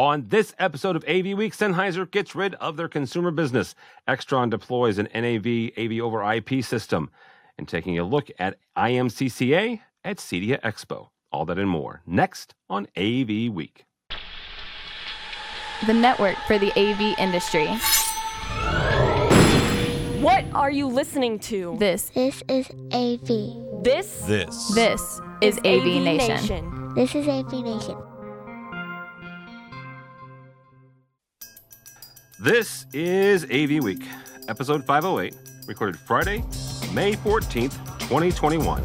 On this episode of AV Week, Sennheiser gets rid of their consumer business. Extron deploys an NAV AV over IP system. And taking a look at IMCCA at CEDIA Expo. All that and more next on AV Week. The network for the AV industry. What are you listening to? This, This is AV. This This. this is AV, Nation. Nation. This is AV Nation. This is AV Week, episode 508, recorded Friday, May 14th, 2021.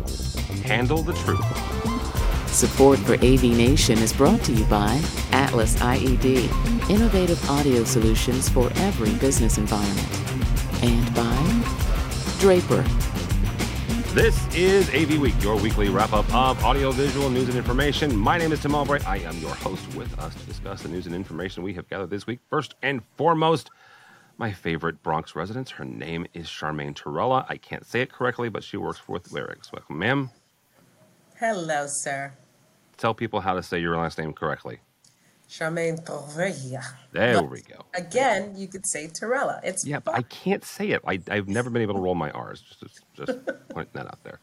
Handle the truth. Support for AV Nation is brought to you by Atlas IED, innovative audio solutions for every business environment, and by Draper. This is AV Week, your weekly wrap up of audio, visual, news, and information. My name is Tim Albright. I am your host with us to discuss the news and information we have gathered this week. First and foremost, my favorite Bronx resident. Her name is Charmaine Torruella. I can't say it correctly, but she works with Lyrics. Welcome, ma'am. Hello, sir. Tell people how to say your last name correctly. Charmaine Torruella. There But we go. Again, you could say Torella. It's Yeah, but I can't say it. I, I've never been able to roll my R's. Just, just pointing that out there.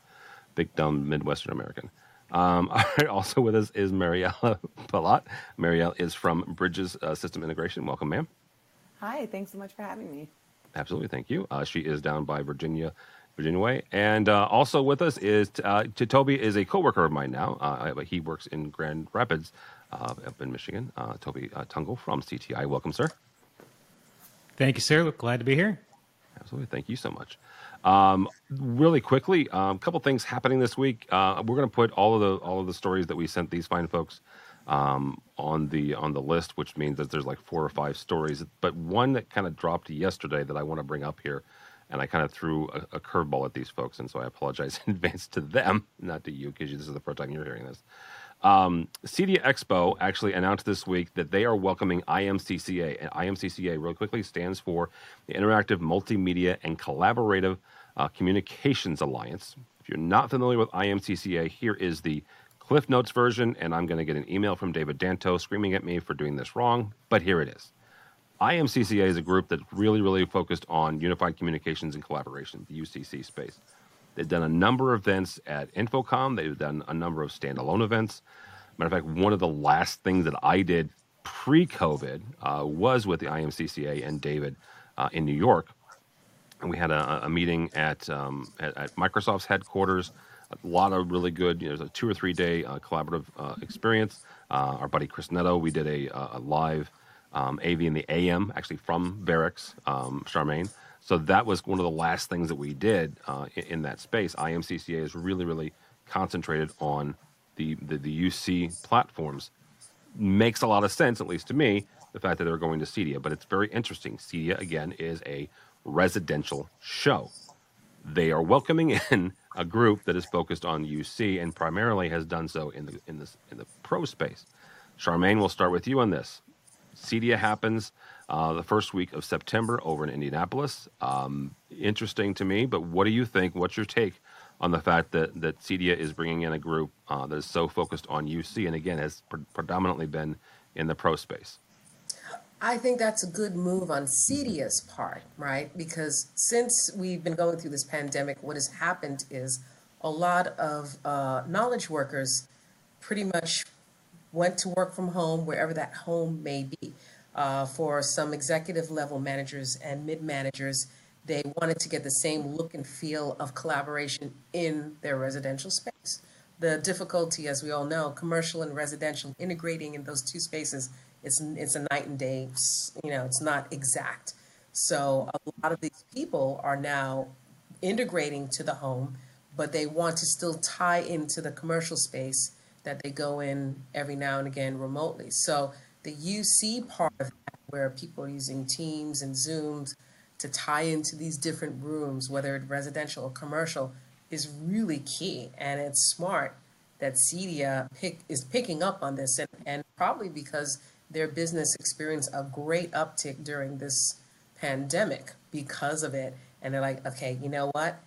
Big, dumb Midwestern American. Um, all right, also with us is Mariella Pilotte. Marielle is from Bridges uh, System Integration. Welcome, ma'am. Hi, thanks so much for having me. Absolutely, thank you. Uh, she is down by Virginia, Virginia Way, and uh, also with us is uh, Toby is a coworker of mine now. Uh, he works in Grand Rapids, up in Michigan. Uh, Toby uh, Tungle from CTI. Welcome, sir. Thank you, sir. Glad to be here. Absolutely. Thank you so much. Um, really quickly, a um, couple things happening this week. Uh, we're going to put all of the all of the stories that we sent these fine folks um, on the on the list, which means that there's like four or five stories. But one that kind of dropped yesterday that I want to bring up here, and I kind of threw a, a curveball at these folks, and so I apologize in advance to them, not to you, because this is the first time you're hearing this. Um, Expo actually announced this week that they are welcoming IMCCA. And IMCCA, real quickly, stands for the Interactive Multimedia and Collaborative uh, Communications Alliance. If you're not familiar with IMCCA, here is the Cliff Notes version, and I'm going to get an email from David Danto screaming at me for doing this wrong, but here it is. IMCCA is a group that's really, really focused on unified communications and collaboration, the UCC space. They've done a number of events at InfoComm. They've done a number of standalone events. Matter of fact, one of the last things that I did pre-COVID uh, was with the IMCCA and David uh, in New York, and we had a, a meeting at, um, at at Microsoft's headquarters. A lot of really good, you know, it was a two or three day uh, collaborative uh, experience. Uh, our buddy Chris Neto, we did a, a live um, AV in the AM, actually from Verrex, um, Charmaine. So that was one of the last things that we did uh, in, in that space. IMCCA is really, really concentrated on the, the, the UC platforms. Makes a lot of sense, at least to me, the fact that they're going to CEDIA. But it's very interesting. CEDIA, again, is a residential show. They are welcoming in a group that is focused on UC and primarily has done so in the in in the pro space. Charmaine, we'll start with you on this. CEDIA happens uh, the first week of September over in Indianapolis. Um, interesting to me, but what do you think? What's your take on the fact that that CEDIA is bringing in a group uh, that is so focused on UC and again has pre- predominantly been in the pro space? I think that's a good move on CEDIA's part, right? Because since we've been going through this pandemic, what has happened is a lot of uh, knowledge workers pretty much went to work from home, wherever that home may be. Uh, for some executive level managers and mid managers, they wanted to get the same look and feel of collaboration in their residential space. The difficulty, as we all know, commercial and residential integrating in those two spaces, it's it's a night and day. You know, it's not exact. So a lot of these people are now integrating to the home, but they want to still tie into the commercial space that they go in every now and again remotely. So the UC part of that, where people are using Teams and Zooms to tie into these different rooms, whether it's residential or commercial, is really key. And it's smart that CEDIA pick, is picking up on this, and, and probably because their business experienced a great uptick during this pandemic because of it. And they're like, okay, you know what?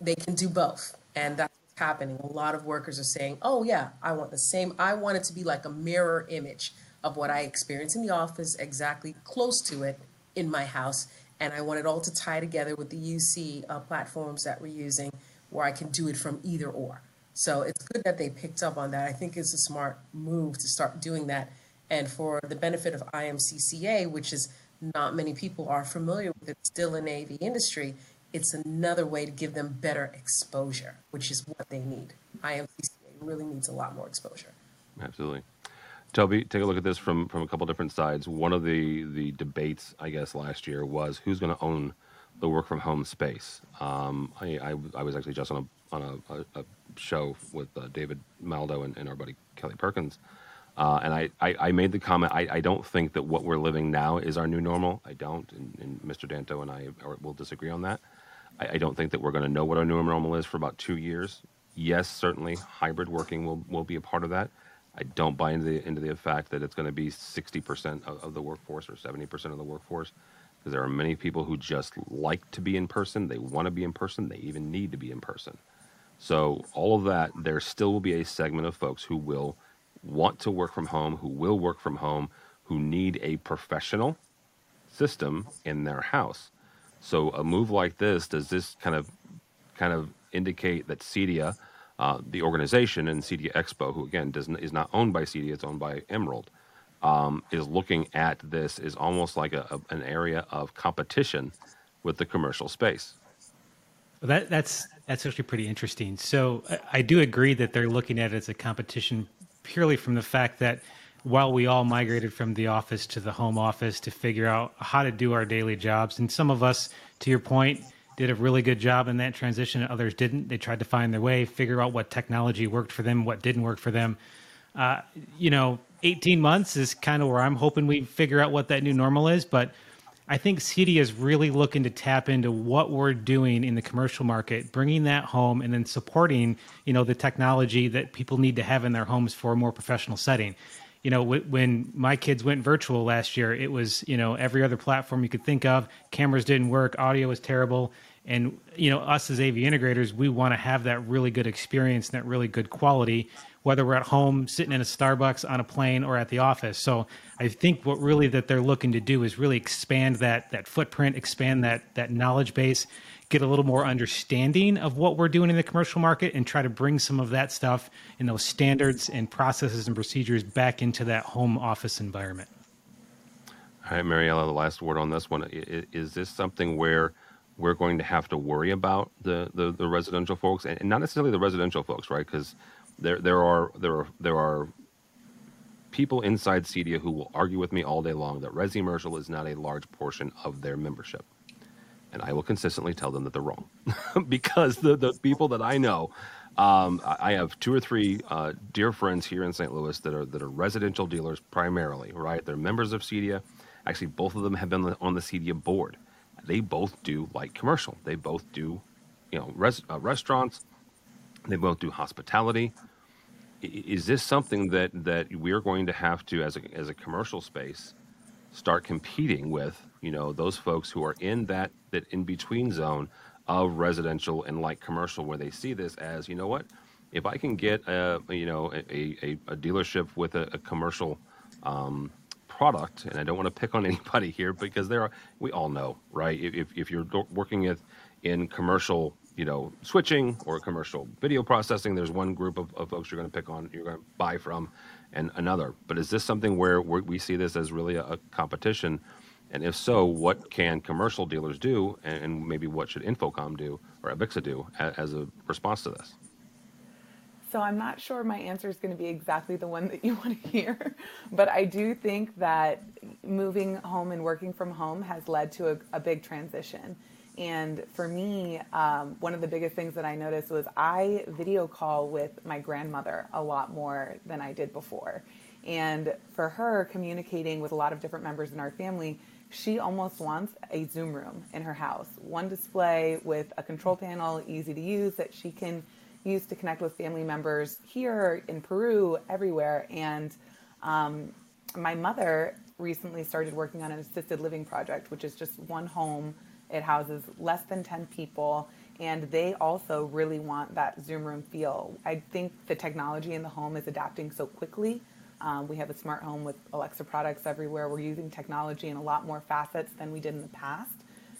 They can do both. And that's happening. A lot of workers are saying, "Oh yeah, I want the same. I want it to be like a mirror image of what I experience in the office, exactly close to it in my house. And I want it all to tie together with the UC uh, platforms that we're using where I can do it from either or. So it's good that they picked up on that. I think it's a smart move to start doing that. And for the benefit of IMCCA, which is not many people are familiar with it's still the AV industry, it's another way to give them better exposure, which is what they need. IMCCA really needs a lot more exposure. Absolutely. Toby, take a look at this from from a couple different sides. One of the the debates, I guess, last year was who's going to own the work from home space. Um, I, I, I was actually just on a on a, a, show with uh, David Maldow and, and, our buddy Kelly Perkins, uh, and I, I, I, made the comment. I, I don't think that what we're living now is our new normal. I don't, and, and Mr. Danto and I will disagree on that. I, I don't think that we're going to know what our new normal is for about two years. Yes, certainly hybrid working will, will be a part of that. I don't buy into the into the fact that it's going to be 60% of, of the workforce or 70% of the workforce because there are many people who just like to be in person. They want to be in person. They even need to be in person. So all of that, there still will be a segment of folks who will want to work from home, who will work from home, who need a professional system in their house. So a move like this, does this kind of kind of indicate that CEDIA uh, the organization and CEDIA Expo, who again does is not owned by CEDIA, it's owned by Emerald, um, is looking at this is almost like a, a, an area of competition with the commercial space. That, that's that's actually pretty interesting. So I, I do agree that they're looking at it as a competition purely from the fact that while we all migrated from the office to the home office to figure out how to do our daily jobs, and some of us, to your point, did a really good job in that transition. and Others didn't. They tried to find their way, figure out what technology worked for them, what didn't work for them. Uh, you know, 18 months is kind of where I'm hoping we figure out what that new normal is. But I think CEDIA is really looking to tap into what we're doing in the commercial market, bringing that home, and then supporting, you know, the technology that people need to have in their homes for a more professional setting. You know, when my kids went virtual last year, it was, you know, every other platform you could think of. Cameras didn't work, audio was terrible. And you know us as av integrators we want to have that really good experience and that really good quality whether we're at home sitting in a starbucks on a plane or at the office. So i think what really that they're looking to do is really expand that that footprint expand that that knowledge base get a little more understanding of what we're doing in the commercial market and try to bring some of that stuff and those standards and processes and procedures back into that home office environment. All right mariella the last word on this one. Is this something where we're going to have to worry about the, the, the residential folks, and not necessarily the residential folks, right? Because there there are there are there are people inside CEDIA who will argue with me all day long that Resi is not a large portion of their membership, and I will consistently tell them that they're wrong, because the the people that I know. Um, I have two or three uh, dear friends here in St. Louis that are that are residential dealers primarily, right? They're members of CEDIA. Actually, both of them have been on the CEDIA board they both do light commercial. They both do, you know, res, uh, restaurants. They both do hospitality. Is this something that that we're going to have to, as a as a commercial space, start competing with? You know, those folks who are in that that in between zone of residential and light commercial, where they see this as, you know, what, if I can get a you know a, a, a dealership with a, a commercial um, product, and I don't want to pick on anybody here because there are, we all know, right? If, if you're working with, in commercial, you know, switching or commercial video processing, there's one group of, of folks you're going to pick on, you're going to buy from, and another. But is this something where we see this as really a, competition? And if so, what can commercial dealers do, and, maybe what should InfoComm do or Avixa do as, as a response to this? So I'm not sure my answer is going to be exactly the one that you want to hear, but I do think that moving home and working from home has led to a, a big transition. And for me, um, one of the biggest things that I noticed was I video call with my grandmother a lot more than I did before. And for her, communicating with a lot of different members in our family, she almost wants a Zoom room in her house. One display with a control panel, easy to use, that she can use to connect with family members here in Peru, everywhere. And um, my mother recently started working on an assisted living project, which is just one home. It houses less than 10 people, and they also really want that Zoom room feel. I think the technology in the home is adapting so quickly Um, we have a smart home with Alexa products everywhere. We're using technology in a lot more facets than we did in the past.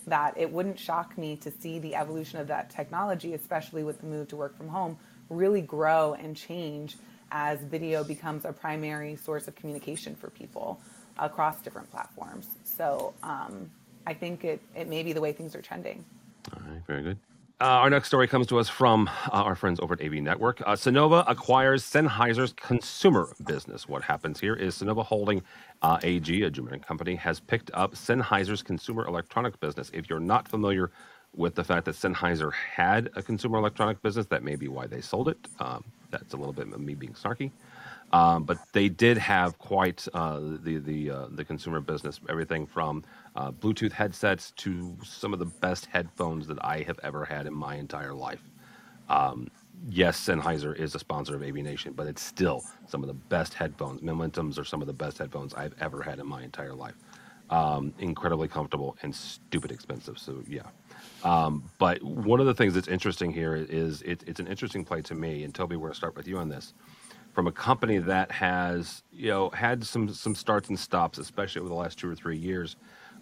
That it wouldn't shock me to see the evolution of that technology, especially with the move to work from home, really grow and change as video becomes a primary source of communication for people across different platforms. So um, I think it, it may be the way things are trending. All right, very good. Uh, our next story comes to us from uh, our friends over at AV Network. Uh, Sonova acquires Sennheiser's consumer business. What happens here is Sonova Holding uh, AG, a German company, has picked up Sennheiser's consumer electronic business. If you're not familiar with the fact that Sennheiser had a consumer electronic business, that may be why they sold it. Um, that's a little bit of me being snarky. Um, but they did have quite uh, the the uh, the consumer business, everything from uh, Bluetooth headsets to some of the best headphones that I have ever had in my entire life. Um, yes, Sennheiser is a sponsor of AV Nation, but it's still some of the best headphones. Momentums are some of the best headphones I've ever had in my entire life. Um, incredibly comfortable and stupid expensive. So yeah. Um, but one of the things that's interesting here is it, it's an interesting play to me. And Toby, we're going to start with you on this from a company that has you know had some some starts and stops, especially over the last two or three years,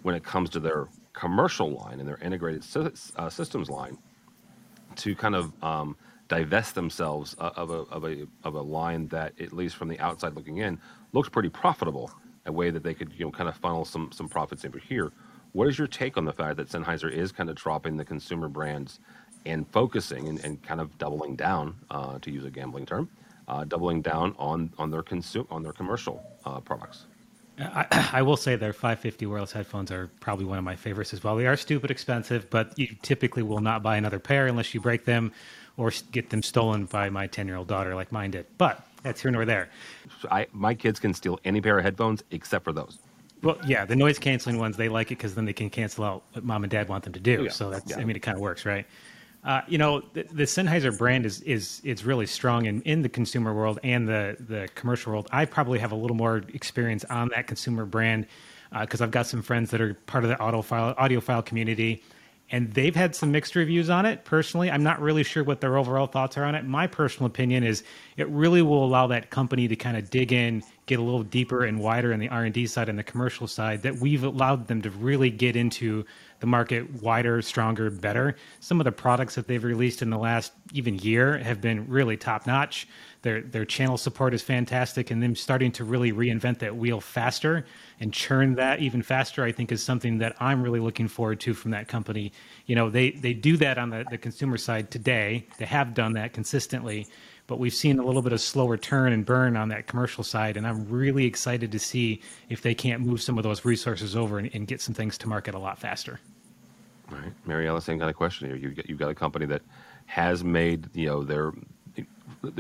when it comes to their commercial line and their integrated uh, systems line, to kind of um, divest themselves uh, of a of a of a line that, at least from the outside looking in, looks pretty profitable. A way that they could you know kind of funnel some some profits over here. What is your take on the fact that Sennheiser is kind of dropping the consumer brands and focusing and, and kind of doubling down, uh, to use a gambling term, uh, doubling down on on their consume on their commercial uh, products. I, I, will say their 550 wireless headphones are probably one of my favorites as well. They are stupid expensive, but you typically will not buy another pair unless you break them or get them stolen by my 10 year old daughter, like mine did. But that's here nor there. I, my kids can steal any pair of headphones except for those. Well, yeah, the noise canceling ones they like it because then they can cancel out what mom and dad want them to do. Oh, yeah. So that's yeah. I mean it kind of works, right? Uh, you know, the, the, Sennheiser brand is is it's really strong in, in the consumer world and the the commercial world. I probably have a little more experience on that consumer brand because uh, I've got some friends that are part of the audiophile audiophile community, and they've had some mixed reviews on it. Personally, I'm not really sure what their overall thoughts are on it. My personal opinion is it really will allow that company to kind of dig in, get a little deeper and wider in the R&D side and the commercial side that we've allowed them to really get into the market wider, stronger, better. Some of the products that they've released in the last even year have been really top notch. Their their channel support is fantastic, and them starting to really reinvent that wheel faster and churn that even faster, I think, is something that I'm really looking forward to from that company. You know, they they do that on the, the consumer side today. They have done that consistently but we've seen a little bit of slower turn and burn on that commercial side. And I'm really excited to see if they can't move some of those resources over and, and get some things to market a lot faster. Mariella, same kind of question here. You've got, you've got a company that has made, you know, their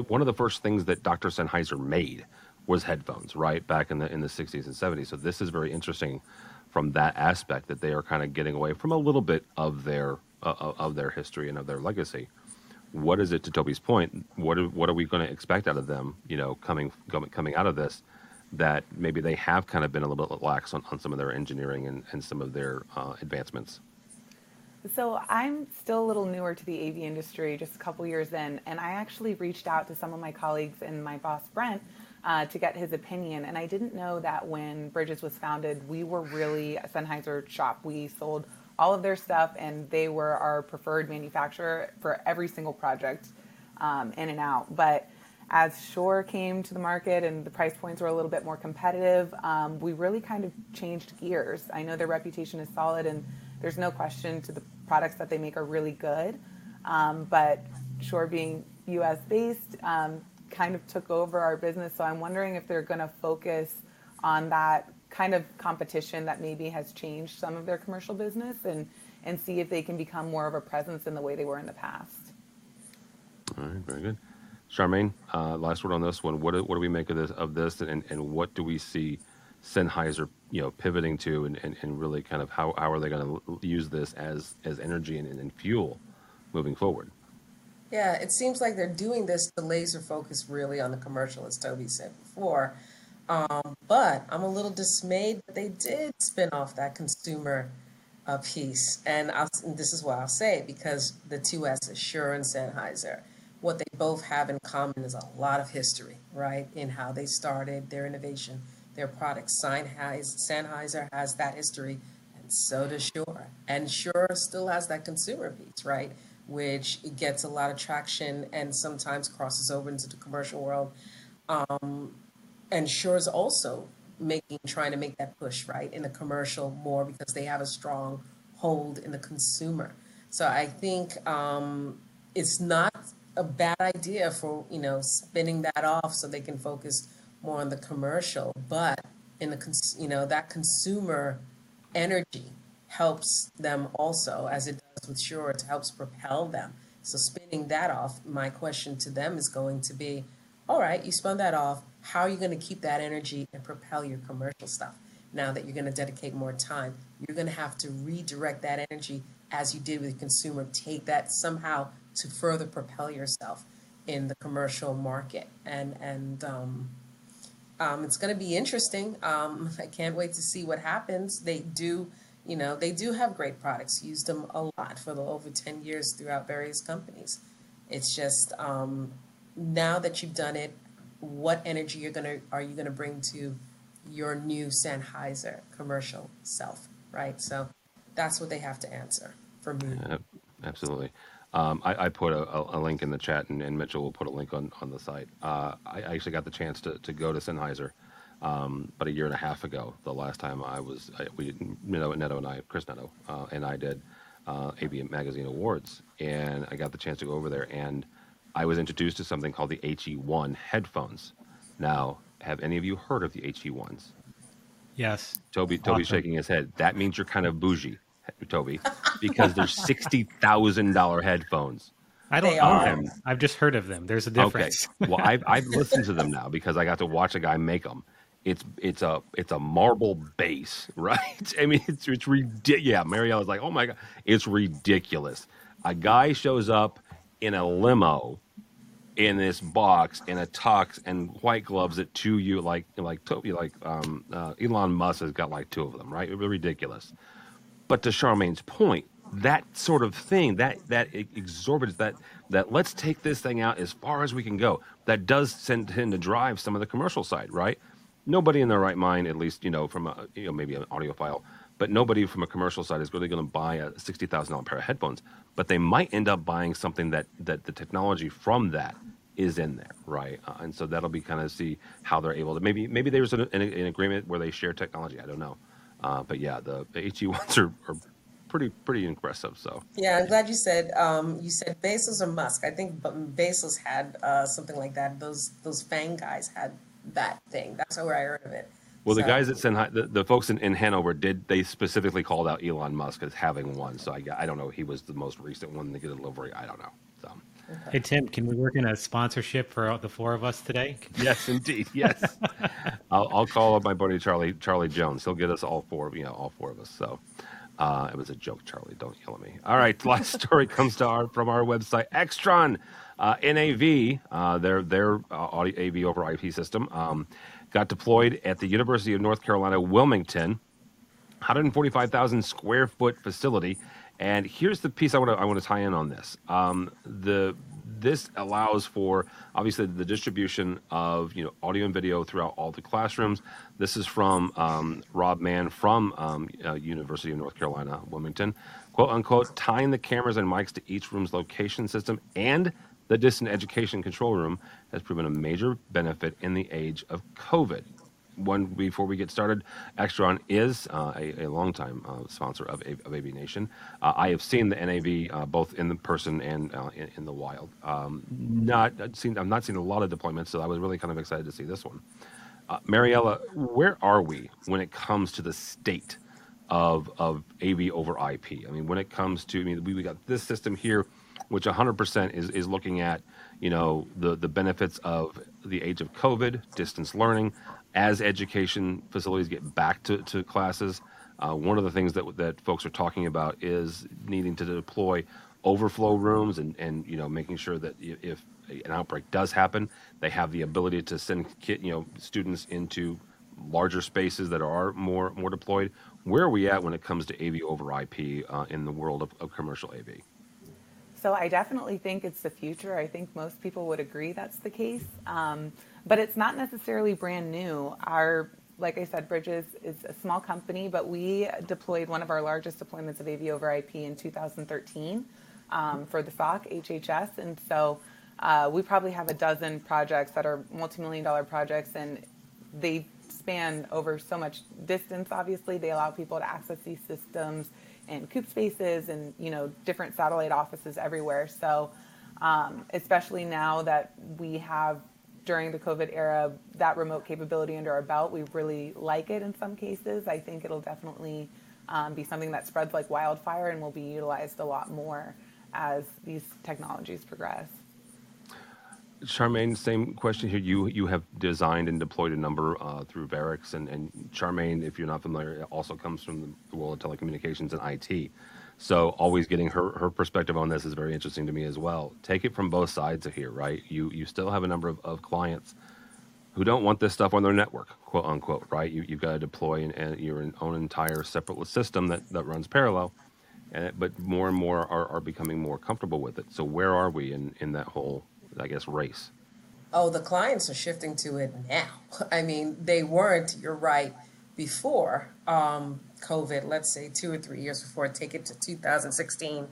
one of the first things that Dr. Sennheiser made was headphones, right back in the in the 60s and 70s. So this is very interesting from that aspect that they are kind of getting away from a little bit of their uh, of their history and of their legacy. What is it to Toby's point? What are, what are we going to expect out of them? You know, coming coming out of this, that maybe they have kind of been a little bit lax on, on some of their engineering and, and some of their uh, advancements. So I'm still a little newer to the AV industry, just a couple years in, and I actually reached out to some of my colleagues and my boss Brent uh, to get his opinion. And I didn't know that when Bridges was founded, we were really a Sennheiser shop. We sold all of their stuff, and they were our preferred manufacturer for every single project, um, in and out. But as Shure came to the market and the price points were a little bit more competitive, um, we really kind of changed gears. I know their reputation is solid, and there's no question to the products that they make are really good. Um, but Shure being US based um, kind of took over our business. So I'm wondering if they're going to focus on that kind of competition that maybe has changed some of their commercial business and, and see if they can become more of a presence in the way they were in the past. All right, very good. Charmaine, uh, last word on this one. What do, what do we make of this, of this and, and what do we see Sennheiser, you know, pivoting to and, and, and really kind of how, how are they going to use this as, as energy and, and fuel moving forward? Yeah, it seems like they're doing this to laser focus really on the commercial, as Toby said before. Um, but I'm a little dismayed that they did spin off that consumer uh, piece. And, and, this is what I'll say because the two S's, Shure and Sennheiser what they both have in common is a lot of history, right? In how they started their innovation, their products. Sennheiser, has that history, and so does Shure. And Shure still has that consumer piece, right? Which gets a lot of traction and sometimes crosses over into the commercial world. Um, and Shure's also making trying to make that push right in the commercial more because they have a strong hold in the consumer. So I think um, it's not a bad idea for you know spinning that off so they can focus more on the commercial, but in the you know that consumer energy helps them also as it does with Shure. It helps propel them. So spinning that off, my question to them is going to be, all right, you spun that off. How are you going to keep that energy and propel your commercial stuff? Now that you're going to dedicate more time, you're going to have to redirect that energy as you did with consumer. Take that somehow to further propel yourself in the commercial market. And and um, um, it's going to be interesting. Um, I can't wait to see what happens. They do, you know, they do have great products. Used them a lot for the over ten years throughout various companies. It's just um, now that you've done it, what energy you're gonna are you gonna bring to your new Sennheiser commercial self, right? So that's what they have to answer for me. Yeah, absolutely. Um, I, I put a, a link in the chat, and, and Mitchell will put a link on, on the site. Uh, I actually got the chance to, to go to Sennheiser um, about a year and a half ago. The last time I was, I, we, Neto, Neto and I, Chris Neto, uh, and I did uh, AV Magazine Awards, and I got the chance to go over there, and I was introduced to something called the HE1 headphones. Now, have any of you heard of the HE1s? Yes. Toby, Toby's Awesome. shaking his head. That means you're kind of bougie, Toby, because they're sixty thousand dollar headphones. I don't They own them. I've just heard of them. There's a difference. Okay. difference. Well, I've I've listened to them now because I got to watch a guy make them. It's it's a it's a marble base, right? I mean, it's it's ridiculous. Yeah, Mariella's like, oh my god, it's ridiculous. A guy shows up in a limo in this box in a tux and white gloves at two you like like Toby like um uh, Elon Musk has got like two of them, right? It's ridiculous. But to Charmaine's point, that sort of thing, that that exorbitant, that that let's take this thing out as far as we can go. That does tend, tend to drive some of the commercial side, right? Nobody in their right mind, at least you know from a you know maybe an audiophile, but nobody from a commercial side is really going to buy a sixty thousand dollar pair of headphones. But they might end up buying something that that the technology from that is in there, right? Uh, and so that'll be kind of see how they're able to maybe maybe there's an, an, an agreement where they share technology. I don't know, uh, but yeah, the, the HE ones are, are pretty pretty impressive. So Yeah, I'm glad you said um, you said Bezos or Musk. I think Bezos had uh, something like that. Those those Fang guys had that thing. That's where I heard of it. well, the guys at Sennheiser, the, the folks in, in Hanover did they specifically called out Elon Musk as having one. So I I don't know he was the most recent one to get a delivery. I don't know. So Hey Tim, can we work in a sponsorship for the four of us today? yes, indeed, yes. I'll, I'll call up my buddy Charlie Charlie Jones. He'll get us all four, you know, all four of us. So uh, it was a joke, Charlie. Don't yell at me. All right, last story comes to our from our website, Extron uh, NAV. Uh, their their uh, audio AV over IP system um, got deployed at the University of North Carolina Wilmington. 145,000 square foot facility. And here's the piece I want to I want to tie in on this. Um, the this allows for obviously the distribution of you know audio and video throughout all the classrooms. This is from um, Rob Mann from um, uh, University of North Carolina Wilmington, quote unquote, tying the cameras and mics to each room's location system and the distant education control room has proven a major benefit in the age of COVID one before we get started, Extron is uh, a, a longtime uh, sponsor of, of AV Nation. Uh, I have seen the NAV uh, both in the person and uh, in, in the wild. Um, not I've seen, I've not seen a lot of deployments, so I was really kind of excited to see this one. Uh, Mariella, where are we when it comes to the state of of AV over IP? I mean, when it comes to, I mean, we, we got this system here, which 100% is is looking at, you know, the the benefits of the age of COVID, distance learning, as education facilities get back to, to classes. Uh, one of the things that that folks are talking about is needing to deploy overflow rooms and and you know making sure that if an outbreak does happen, they have the ability to send kid, you know students into larger spaces that are more more deployed. Where are we at when it comes to AV over IP uh, in the world of, of commercial AV? so I definitely think it's the future. I think most people would agree that's the case. Um, but it's not necessarily brand new. Our, like I said, Bridges is a small company, but we deployed one of our largest deployments of AV over IP in 2013 um, for the SOC HHS, and so uh, we probably have a dozen projects that are multi-million dollar projects, and they span over so much distance. Obviously, they allow people to access these systems in coop spaces and you know different satellite offices everywhere. So, um, especially now that we have during the COVID era that remote capability under our belt, we really like it in some cases. I think it'll definitely um, be something that spreads like wildfire and will be utilized a lot more as these technologies progress. Charmaine, same question here. You you have designed and deployed a number uh, through Verrex, and, and Charmaine, if you're not familiar, also comes from the world of telecommunications and IT. So always getting her, her perspective on this is very interesting to me as well. Take it from both sides of here, right? You you still have a number of, of clients who don't want this stuff on their network, quote unquote, right? You, you've got to deploy and, your own entire separate system that, that runs parallel. And, but more and more are, are becoming more comfortable with it. So where are we in, in that whole I guess, race? Oh, the clients are shifting to it now. I mean, they weren't, you're right, before um, COVID, let's say two or three years before, take it to 2016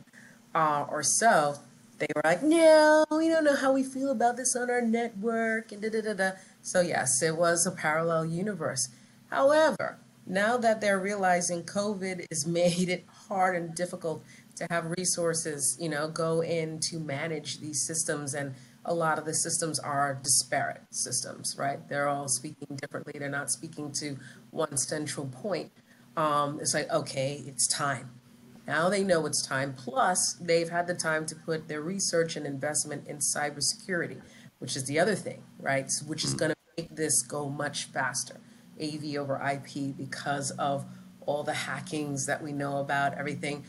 uh, or so. They were like, no, we don't know how we feel about this on our network, and da da da da. So, yes, it was a parallel universe. However, now that they're realizing COVID has made it hard and difficult to have resources, you know, go in to manage these systems and a lot of the systems are disparate systems, right? They're all speaking differently. They're not speaking to one central point. Um, it's like, okay, it's time. Now they know it's time. Plus, they've had the time to put their research and investment in cybersecurity, which is the other thing, right? Which is going to make this go much faster, AV over IP, because of all the hackings that we know about, everything.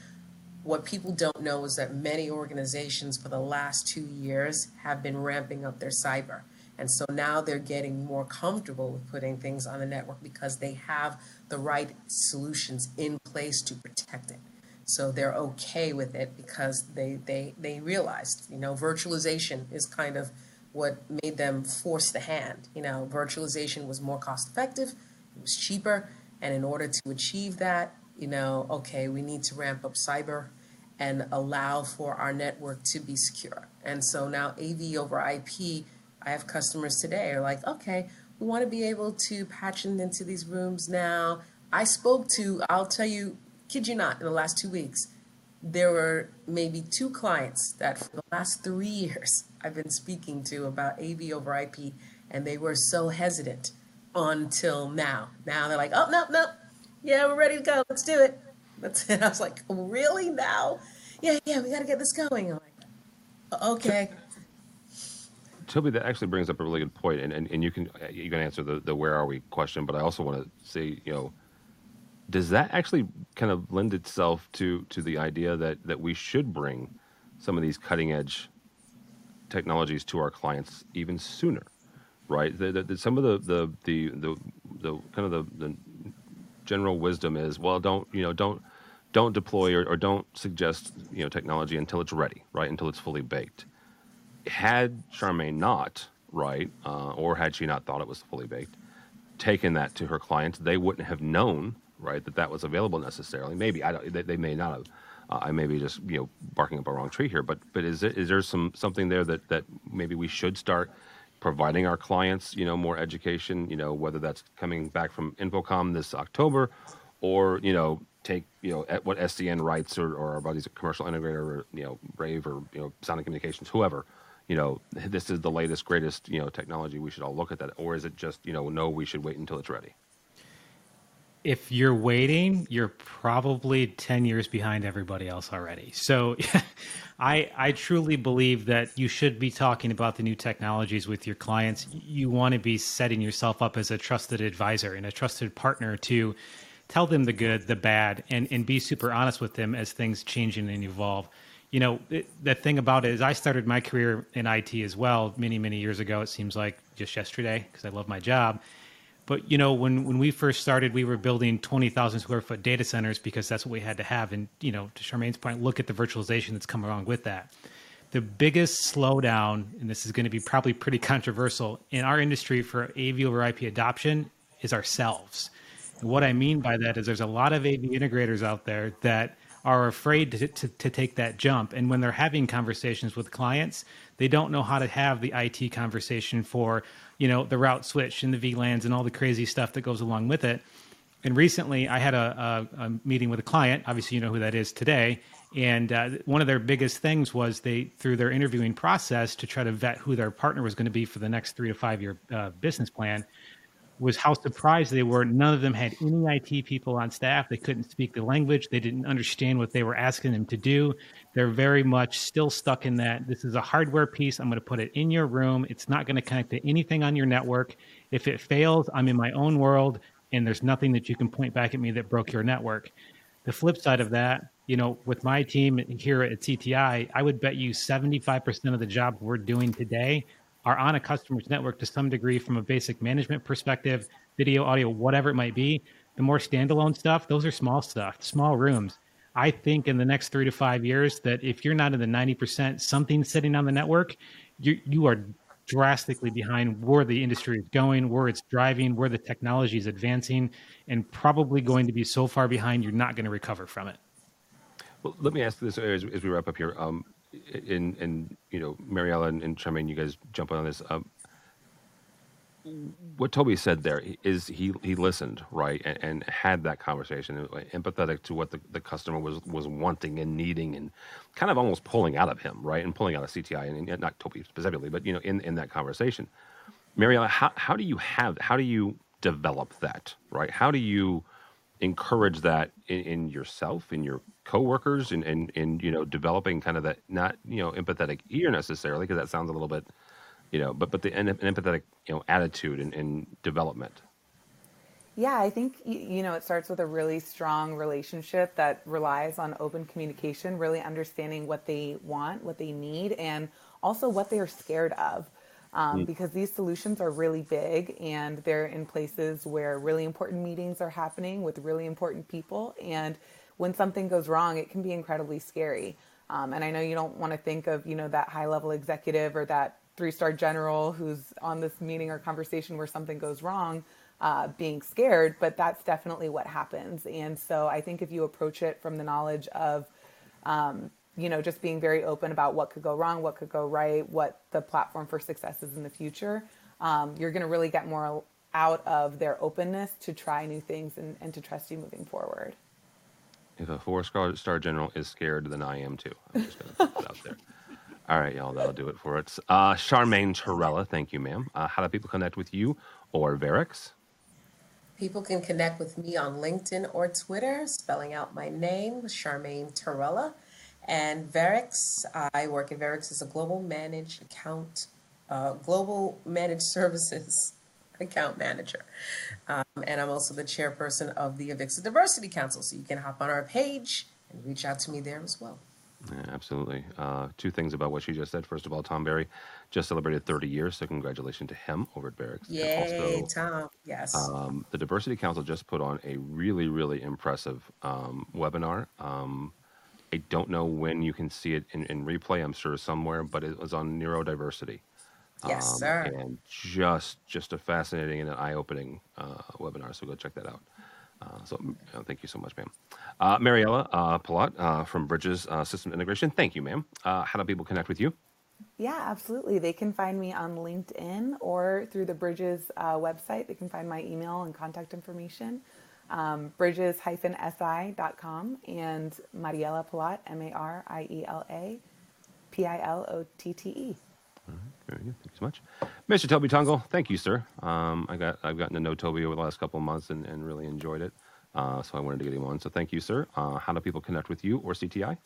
What people don't know is that many organizations for the last two years have been ramping up their cyber. And so now they're getting more comfortable with putting things on the network because they have the right solutions in place to protect it. So they're okay with it because they, they, they realized, you know, virtualization is kind of what made them force the hand. You know, virtualization was more cost effective, it was cheaper. And in order to achieve that, you know, okay, we need to ramp up cyber and allow for our network to be secure. And so now AV over IP, I have customers today are like, okay, we want to be able to patch into these rooms now. I spoke to, I'll tell you, kid you not, in the last two weeks, there were maybe two clients that for the last three years I've been speaking to about AV over IP, and they were so hesitant until now. Now they're like, oh, no, no, yeah, we're ready to go. Let's do it. That's it. I was like, really now? Yeah, yeah, we got to get this going. I'm like, okay. Toby, that actually brings up a really good point, and, and, and you can uh, you can answer the, the where are we question, but I also want to say, you know, does that actually kind of lend itself to to the idea that that we should bring some of these cutting edge technologies to our clients even sooner, right? The, the, the, some of the the the the, the kind of the, the general wisdom is, well, don't you know, don't don't deploy or, or don't suggest you know technology until it's ready, right? Until it's fully baked. Had Charmaine not right, uh, or had she not thought it was fully baked, taken that to her clients, they wouldn't have known right that that was available necessarily. Maybe I don't. They, they may not have. Uh, I may be just you know barking up a wrong tree here, but but is it, is there some something there that that maybe we should start providing our clients, you know, more education, you know, whether that's coming back from InfoComm this October or, you know, take, you know, at what SCN writes or, or our buddies at Commercial Integrator or, you know, Brave or, you know, Sonic Communications, whoever, you know, this is the latest, greatest, you know, technology. We should all look at that. Or is it just, you know, no, we should wait until it's ready? if you're waiting, you're probably 10 years behind everybody else already. So I I truly believe that you should be talking about the new technologies with your clients. You want to be setting yourself up as a trusted advisor and a trusted partner to tell them the good, the bad, and, and be super honest with them as things change and evolve. You know, it, the thing about it is I started my career in IT as well many, many years ago. It seems like just yesterday because I love my job But you know, when when we first started, we were building twenty thousand square foot data centers because that's what we had to have. And you know, to Charmaine's point, look at the virtualization that's come along with that. The biggest slowdown, and this is going to be probably pretty controversial in our industry for AV over IP adoption, is ourselves. And what I mean by that is there's a lot of AV integrators out there that are afraid to, to, to, take that jump. And when they're having conversations with clients, they don't know how to have the IT conversation for, you know, the route switch and the VLANs and all the crazy stuff that goes along with it. And recently I had a, a, a meeting with a client. Obviously, you know who that is today. And uh, one of their biggest things was they, through their interviewing process to try to vet who their partner was going to be for the next three to five year uh, business plan, was how surprised they were. None of them had any IT people on staff. They couldn't speak the language. They didn't understand what they were asking them to do. They're very much still stuck in that. This is a hardware piece. I'm going to put it in your room. It's not going to connect to anything on your network. If it fails, I'm in my own world, and there's nothing that you can point back at me that broke your network. The flip side of that, you know, with my team here at CTI, I would bet you 75% of the job we're doing today are on a customer's network to some degree from a basic management perspective, video, audio, whatever it might be. The more standalone stuff, those are small stuff, small rooms. I think in the next three to five years that if you're not in the 90% something sitting on the network, you, you are drastically behind where the industry is going, where it's driving, where the technology is advancing, and probably going to be so far behind you're not going to recover from it. Well, let me ask this as, as we wrap up here. Um, and and you know, Mariella and, and Charmaine, you guys jump on this. Um, what Toby said there is he he listened right and, and, had that conversation, empathetic to what the, the customer was was wanting and needing, and kind of almost pulling out of him, right, and pulling out of CTI, and, and not Toby specifically, but you know, in in that conversation, Mariella, how how do you have how do you develop that, right? How do you encourage that in, in yourself, in your coworkers, and and and you know, developing kind of that not you know empathetic ear necessarily, because that sounds a little bit, you know, but but the an, an empathetic you know attitude and, and development. Yeah, I think you know it starts with a really strong relationship that relies on open communication, really understanding what they want, what they need, and also what they are scared of um, mm. because these solutions are really big and they're in places where really important meetings are happening with really important people. And when something goes wrong, it can be incredibly scary. Um, and I know you don't want to think of, you know, that high level executive or that three star general who's on this meeting or conversation where something goes wrong. Uh, being scared, but that's definitely what happens. And so I think if you approach it from the knowledge of um, you know, just being very open about what could go wrong, what could go right, what the platform for success is in the future, um, you're going to really get more out of their openness to try new things and, and to trust you moving forward. If a four star, star general is scared, then I am too. I'm just going to put that out there. All right, y'all, that'll do it for us. Uh, Charmaine Torruella, thank you, ma'am. Uh, how do people connect with you or Verrex? People can connect with me on LinkedIn or Twitter, spelling out my name, Charmaine Torruella. And Verrex, I work at Verrex as a global managed account, uh, global managed services account manager. Um, and I'm also the chairperson of the Avixa Diversity Council. So you can hop on our page and reach out to me there as well. Yeah, absolutely. Uh, two things about what she just said. First of all, Tom Barry just celebrated 30 years, so congratulations to him over at Verrex. Yay, also, Tom! Yes. Um, the Diversity Council just put on a really, really impressive um, webinar. Um, I don't know when you can see it in, in replay. I'm sure somewhere, but it was on neurodiversity. Yes, um, sir. And just just a fascinating and an eye-opening uh, webinar. So go check that out. Uh, so uh, thank you so much, ma'am. Uh, Mariella uh, Pilotte uh, from Bridges uh, System Integration. Thank you, ma'am. how do people connect with you? Yeah, absolutely. They can find me on LinkedIn or through the Bridges website. They can find my email and contact information um, bridges-si.com and Mariella Pilotte, M-A-R-I-E-L-A, P-I-L-O-T-T-E. Right, very good. Thank you so much. Mr. Toby Tungle, thank you, sir. Um, I got, I've gotten to know Toby over the last couple of months and, and really enjoyed it. Uh, so I wanted to get him on. So thank you, sir. Uh, how do people connect with you or CTI?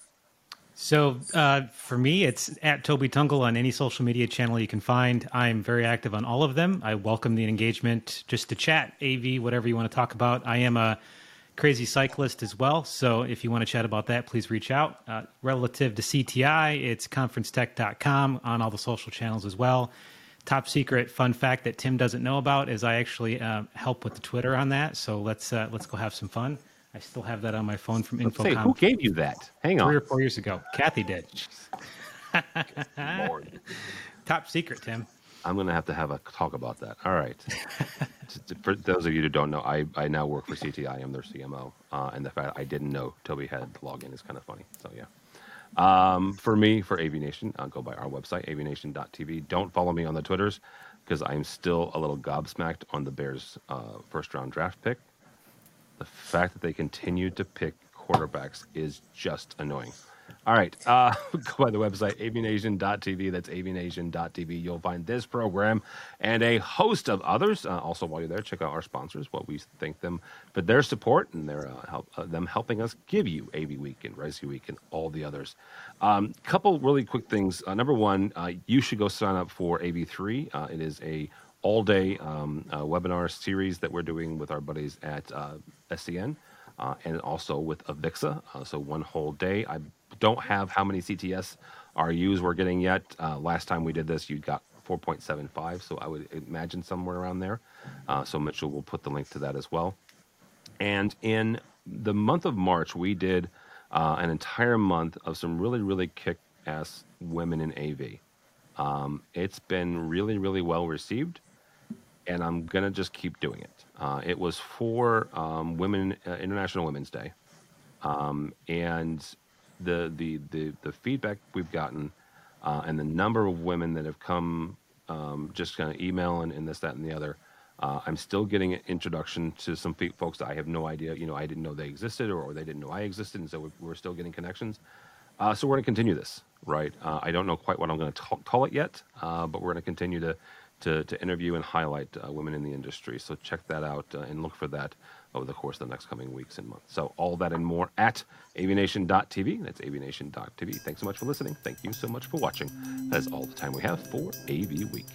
So uh, for me, it's at Toby Tungle on any social media channel you can find. I'm very active on all of them. I welcome the engagement just to chat, AV, whatever you want to talk about. I am a crazy cyclist as well. So if you want to chat about that, please reach out. Uh, relative to CTI, it's conferencetech.com on all the social channels as well. top secret fun fact that Tim doesn't know about is I actually uh, help with the Twitter on that. So let's uh, let's go have some fun. I still have that on my phone from Let's say, InfoComm who gave you that? Hang on. three or four years ago. Kathy did. Top secret, Tim. I'm going to have to have a talk about that. All right. For those of you who don't know, I, I now work for CTI. I'm their CMO. Uh, and the fact I didn't know Toby had login is kind of funny. So, yeah. Um, for me, for AV Nation, I'll go by our website, avnation.tv. Don't follow me on the Twitters because I'm still a little gobsmacked on the Bears' uh, first round draft pick. The fact that they continue to pick quarterbacks is just annoying. All right. Uh, go by the website, avnation.tv. That's avnation.tv. You'll find this program and a host of others. Uh, also, while you're there, check out our sponsors, what we thank them for their support and their uh, help, uh, them helping us give you AV Week and Resi Week and all the others. Um, couple really quick things. Uh, number one, uh, you should go sign up for AV3. Uh, it is a all day um, uh, webinar series that we're doing with our buddies at uh, SCN uh, and also with Avixa. Uh, so one whole day. I don't have how many CTS RUs we're getting yet. Uh, last time we did this, you got 4.75, so I would imagine somewhere around there. Uh, so Mitchell will put the link to that as well. And in the month of March, we did an entire month of some really, really kick ass women in AV. Um, it's been really, really well received, and I'm to just keep doing it. Uh, it was for um, Women uh, International Women's Day, um, and the, the the the feedback we've gotten uh, and the number of women that have come um, just kind of email and, and this that and the other. Uh, I'm still getting an introduction to some folks that I have no idea. You know, I didn't know they existed, or, or they didn't know I existed, and so we're, we're still getting connections. Uh, so we're going to continue this, right? Uh, I don't know quite what I'm going to call it yet, but we're going to continue to, to to interview and highlight uh, women in the industry. So check that out uh, and look for that over the course of the next coming weeks and months. So all that and more at avnation.tv. That's avnation.tv. Thanks so much for listening. Thank you so much for watching. That is all the time we have for AV Week.